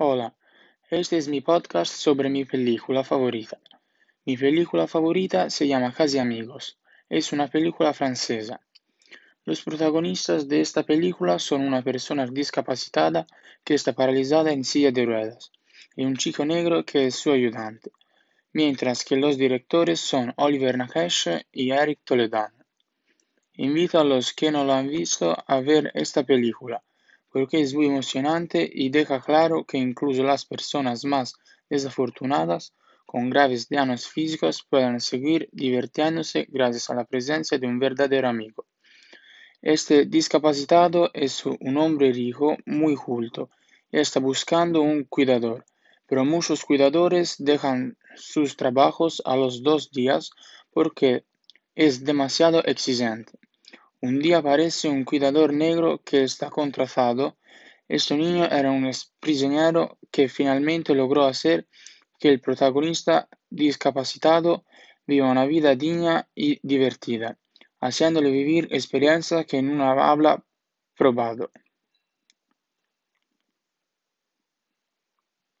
Hola, este es mi podcast sobre mi película favorita. Mi película favorita se llama Casi Amigos. Es una película francesa. Los protagonistas de esta película son una persona discapacitada que está paralizada en silla de ruedas y un chico negro que es su ayudante, mientras que los directores son Oliver Nakash y Eric Toledano. Invito a los que no lo han visto a ver esta película porque es muy emocionante y deja claro que incluso las personas más desafortunadas con graves daños físicos pueden seguir divirtiéndose gracias a la presencia de un verdadero amigo. Este discapacitado es un hombre rico, muy culto, y está buscando un cuidador, pero muchos cuidadores dejan sus trabajos a los dos días porque es demasiado exigente. Un día aparece un cuidador negro que está contratado. Este niño era un prisionero que finalmente logró hacer que el protagonista discapacitado viva una vida digna y divertida, haciéndole vivir experiencias que no habla probado.